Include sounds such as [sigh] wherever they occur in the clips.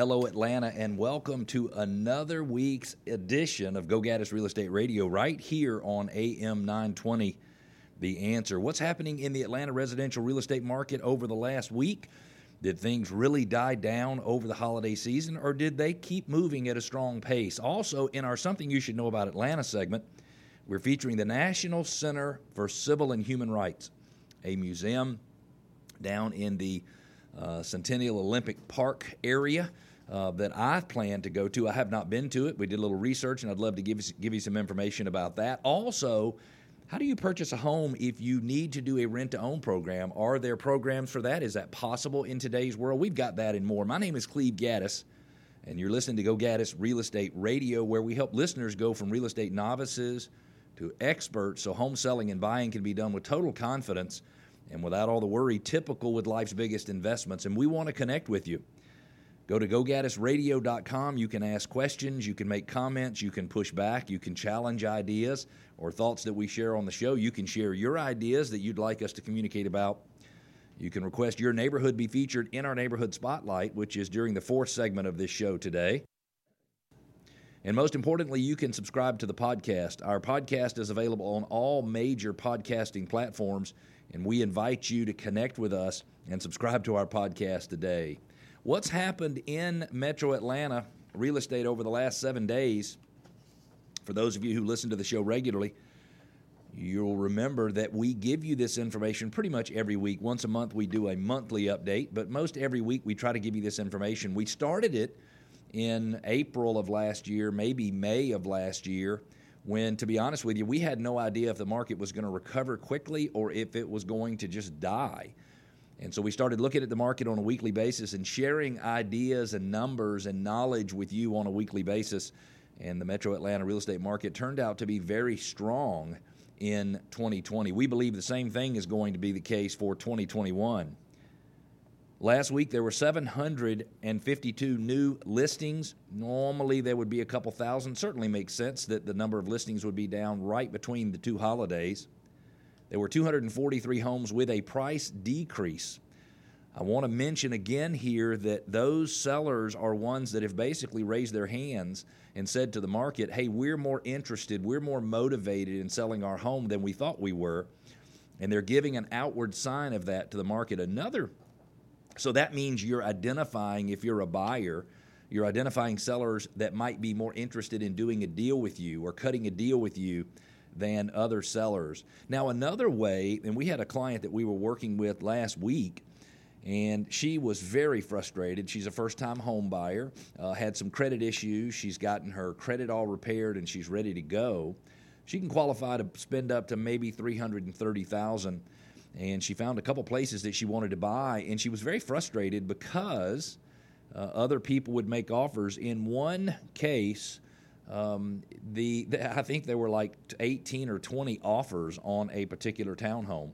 Hello, Atlanta, and welcome to another week's edition of Go Gaddis Real Estate Radio right here on AM 920. The answer. What's happening in the Atlanta residential real estate market over the last week? Did things really die down over the holiday season, or did they keep moving at a strong pace? Also, in our Something You Should Know About Atlanta segment, we're featuring the National Center for Civil and Human Rights, a museum down in the uh, Centennial Olympic Park area. Uh, that I plan to go to. I have not been to it. We did a little research, and I'd love to give you, give you some information about that. Also, how do you purchase a home if you need to do a rent to own program? Are there programs for that? Is that possible in today's world? We've got that and more. My name is Cleve Gaddis, and you're listening to Go Gaddis Real Estate Radio, where we help listeners go from real estate novices to experts so home selling and buying can be done with total confidence and without all the worry typical with life's biggest investments. And we want to connect with you. Go to gogaddisradio.com. You can ask questions, you can make comments, you can push back, you can challenge ideas or thoughts that we share on the show. You can share your ideas that you'd like us to communicate about. You can request your neighborhood be featured in our neighborhood spotlight, which is during the fourth segment of this show today. And most importantly, you can subscribe to the podcast. Our podcast is available on all major podcasting platforms and we invite you to connect with us and subscribe to our podcast today. What's happened in Metro Atlanta real estate over the last seven days? For those of you who listen to the show regularly, you'll remember that we give you this information pretty much every week. Once a month, we do a monthly update, but most every week, we try to give you this information. We started it in April of last year, maybe May of last year when, to be honest with you, we had no idea if the market was going to recover quickly or if it was going to just die. And so we started looking at the market on a weekly basis and sharing ideas and numbers and knowledge with you on a weekly basis. And the metro Atlanta real estate market turned out to be very strong in 2020. We believe the same thing is going to be the case for 2021. Last week there were 752 new listings. Normally there would be a couple thousand. Certainly makes sense that the number of listings would be down right between the two holidays. There were 243 homes with a price decrease. I want to mention again here that those sellers are ones that have basically raised their hands and said to the market, hey, we're more interested, we're more motivated in selling our home than we thought we were. And they're giving an outward sign of that to the market. Another so that means you're identifying, if you're a buyer, you're identifying sellers that might be more interested in doing a deal with you or cutting a deal with you than other sellers. Now, another way, and we had a client that we were working with last week, and she was very frustrated. She's a first time home buyer, uh, had some credit issues. She's gotten her credit all repaired and she's ready to go. She can qualify to spend up to maybe 330000 and she found a couple places that she wanted to buy, and she was very frustrated because uh, other people would make offers. In one case, um, the, the, I think there were like 18 or 20 offers on a particular townhome.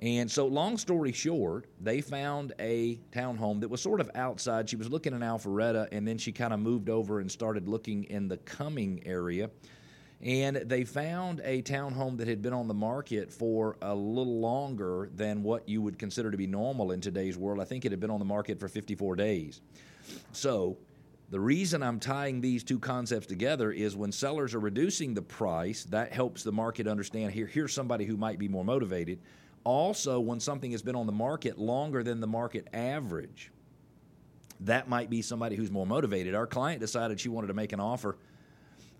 And so, long story short, they found a townhome that was sort of outside. She was looking in Alpharetta, and then she kind of moved over and started looking in the Cumming area and they found a townhome that had been on the market for a little longer than what you would consider to be normal in today's world. I think it had been on the market for 54 days. So, the reason I'm tying these two concepts together is when sellers are reducing the price, that helps the market understand here here's somebody who might be more motivated. Also, when something has been on the market longer than the market average, that might be somebody who's more motivated. Our client decided she wanted to make an offer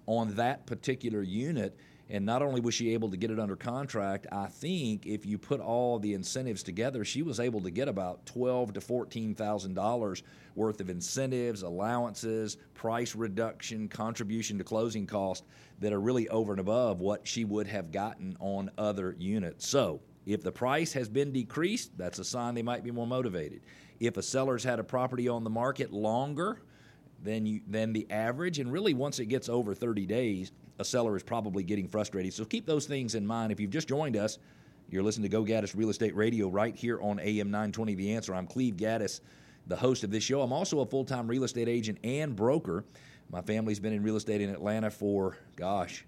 on that particular unit. And not only was she able to get it under contract, I think if you put all the incentives together, she was able to get about twelve to fourteen thousand dollars worth of incentives, allowances, price reduction, contribution to closing cost that are really over and above what she would have gotten on other units. So if the price has been decreased, that's a sign they might be more motivated. If a seller's had a property on the market longer, than you than the average. And really, once it gets over 30 days, a seller is probably getting frustrated. So keep those things in mind. If you've just joined us, you're listening to Go Gaddis Real Estate Radio right here on AM 920 The Answer. I'm Cleve Gaddis, the host of this show. I'm also a full time real estate agent and broker. My family's been in real estate in Atlanta for, gosh,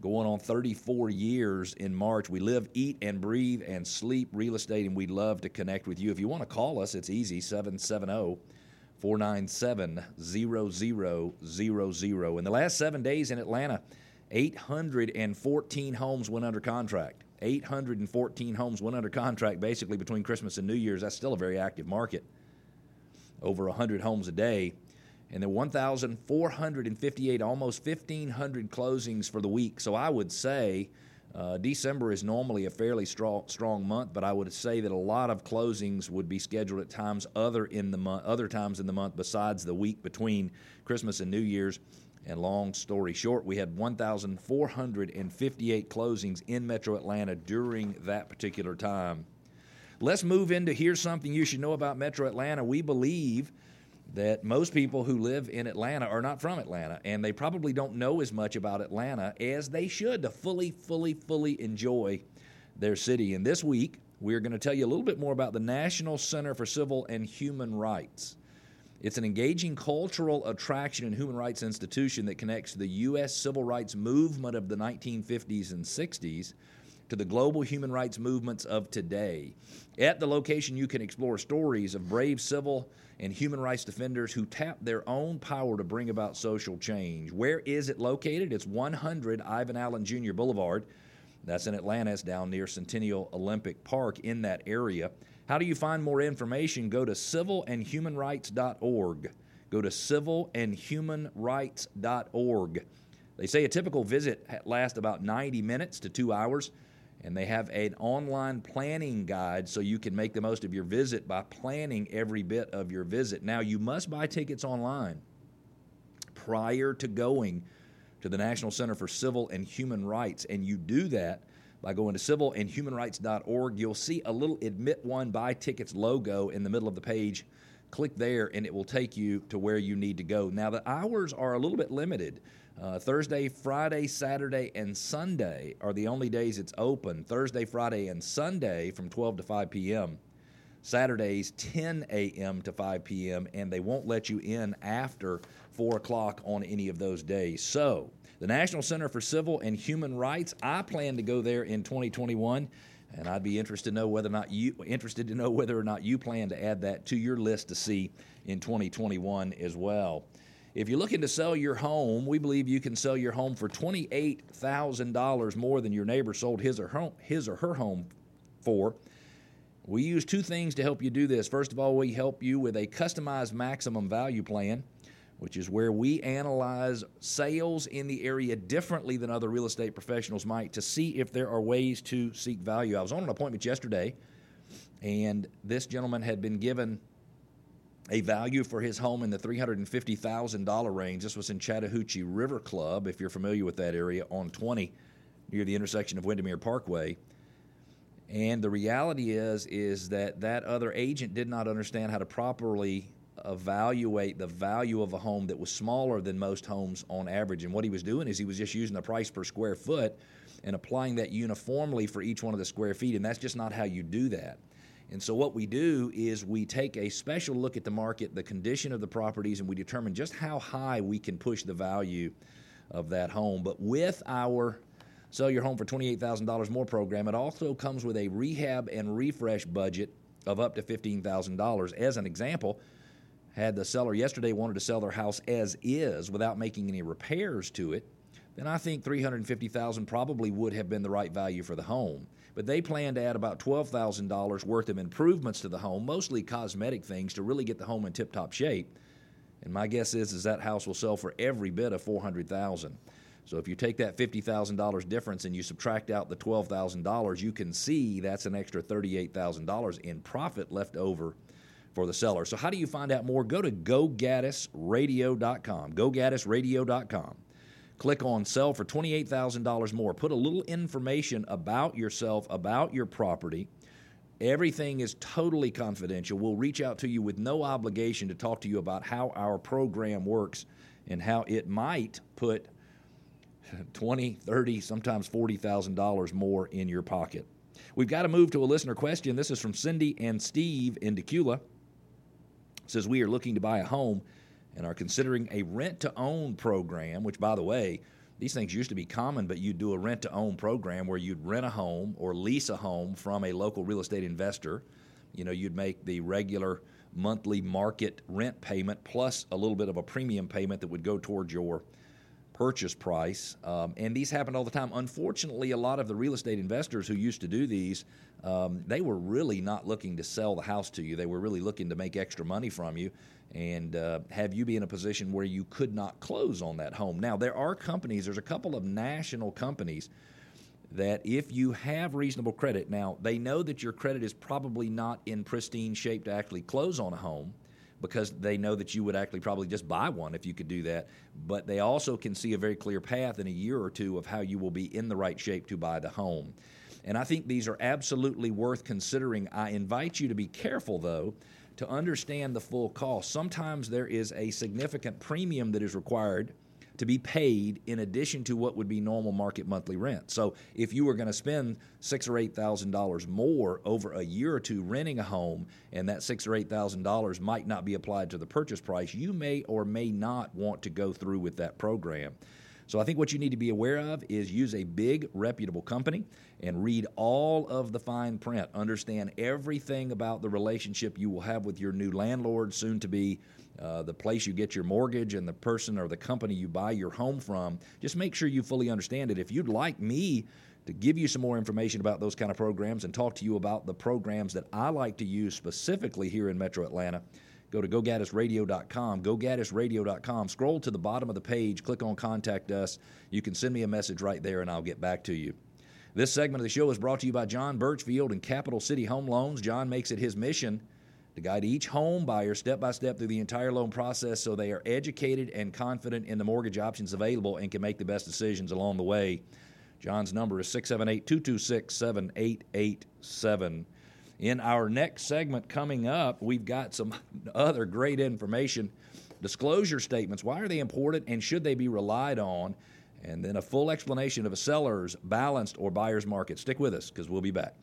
going on 34 years in March. We live, eat, and breathe and sleep real estate, and we'd love to connect with you. If you want to call us, it's easy 770 497 0000. In the last seven days in Atlanta, 814 homes went under contract. 814 homes went under contract basically between Christmas and New Year's. That's still a very active market. Over 100 homes a day. And then 1,458, almost 1,500 closings for the week. So I would say uh, December is normally a fairly strong, strong month, but I would say that a lot of closings would be scheduled at times other in the month, other times in the month besides the week between Christmas and New Year's. And long story short, we had 1,458 closings in Metro Atlanta during that particular time. Let's move into here's something you should know about Metro Atlanta. We believe that most people who live in Atlanta are not from Atlanta, and they probably don't know as much about Atlanta as they should to fully, fully, fully enjoy their city. And this week, we're going to tell you a little bit more about the National Center for Civil and Human Rights. It's an engaging cultural attraction and human rights institution that connects the U.S. civil rights movement of the 1950s and 60s to the global human rights movements of today. At the location, you can explore stories of brave civil and human rights defenders who tap their own power to bring about social change. Where is it located? It's 100 Ivan Allen Jr. Boulevard. That's in Atlanta. It's down near Centennial Olympic Park in that area. How do you find more information? Go to civilandhumanrights.org. Go to civilandhumanrights.org. They say a typical visit lasts about 90 minutes to two hours, and they have an online planning guide so you can make the most of your visit by planning every bit of your visit. Now, you must buy tickets online prior to going to the National Center for Civil and Human Rights, and you do that by going to civilandhumanrights.org. You'll see a little Admit One Buy Tickets logo in the middle of the page. Click there, and it will take you to where you need to go. Now, the hours are a little bit limited. Uh, Thursday, Friday, Saturday, and Sunday are the only days it's open. Thursday, Friday, and Sunday from 12 to 5 p.m. Saturdays, 10 a.m. to 5 p.m., and they won't let you in after 4 o'clock on any of those days. So, the National Center for Civil and Human Rights. I plan to go there in 2021, and I'd be interested to know whether or not you interested to know whether or not you plan to add that to your list to see in 2021 as well. If you're looking to sell your home, we believe you can sell your home for $28,000 more than your neighbor sold his or her, his or her home for. We use two things to help you do this. First of all, we help you with a customized maximum value plan which is where we analyze sales in the area differently than other real estate professionals might to see if there are ways to seek value. I was on an appointment yesterday, and this gentleman had been given a value for his home in the $350,000 range. This was in Chattahoochee River Club, if you're familiar with that area, on 20 near the intersection of Windermere Parkway. And the reality is is that that other agent did not understand how to properly evaluate the value of a home that was smaller than most homes on average. And what he was doing is he was just using the price per square foot and applying that uniformly for each one of the square feet. And that's just not how you do that. And so, what we do is we take a special look at the market, the condition of the properties, and we determine just how high we can push the value of that home. But with our Sell Your Home for $28,000 more program, it also comes with a rehab and refresh budget of up to $15,000. As an example, had the seller yesterday wanted to sell their house as is without making any repairs to it, then I think 350,000 probably would have been the right value for the home. But they plan to add about $12,000 worth of improvements to the home, mostly cosmetic things to really get the home in tip-top shape. And my guess is is that house will sell for every bit of 400,000. So if you take that $50,000 difference and you subtract out the $12,000, you can see that's an extra $38,000 in profit left over for the seller. So, how do you find out more? Go to gogaddisradio.com. Gogaddisradio.com. Click on sell for $28,000 more. Put a little information about yourself, about your property. Everything is totally confidential. We'll reach out to you with no obligation to talk to you about how our program works and how it might put [laughs] 20, 30, sometimes $40,000 more in your pocket. We've got to move to a listener question. This is from Cindy and Steve in Dacula says we are looking to buy a home and are considering a rent to own program, which, by the way, these things used to be common, but you'd do a rent to own program where you'd rent a home or lease a home from a local real estate investor. You know, you'd make the regular monthly market rent payment plus a little bit of a premium payment that would go towards your purchase price. Um, and these happen all the time. Unfortunately, a lot of the real estate investors who used to do these, um, they were really not looking to sell the house to you. They were really looking to make extra money from you and uh, have you be in a position where you could not close on that home. Now, there are companies, there's a couple of national companies that if you have reasonable credit, now they know that your credit is probably not in pristine shape to actually close on a home because they know that you would actually probably just buy one if you could do that. But they also can see a very clear path in a year or two of how you will be in the right shape to buy the home. And I think these are absolutely worth considering. I invite you to be careful, though, to understand the full cost. Sometimes there is a significant premium that is required to be paid in addition to what would be normal market monthly rent. So if you were going to spend six or eight thousand dollars more over a year or two renting a home, and that six or eight thousand dollars might not be applied to the purchase price, you may or may not want to go through with that program. So I think what you need to be aware of is use a big reputable company and read all of the fine print. Understand everything about the relationship you will have with your new landlord, soon to be uh, the place you get your mortgage and the person or the company you buy your home from. Just make sure you fully understand it. If you'd like me to give you some more information about those kind of programs and talk to you about the programs that I like to use specifically here in Metro Atlanta, go to gogaddisradio.com, gogaddisradio.com. Scroll to the bottom of the page, click on Contact Us. You can send me a message right there, and I'll get back to you. This segment of the show is brought to you by John Birchfield and Capital City Home Loans. John makes it his mission to guide each home buyer step by step through the entire loan process so they are educated and confident in the mortgage options available and can make the best decisions along the way. John's number is 678 226 7887. In our next segment coming up, we've got some [laughs] other great information. Disclosure statements why are they important and should they be relied on? And then a full explanation of a seller's balanced or buyer's market. Stick with us because we'll be back.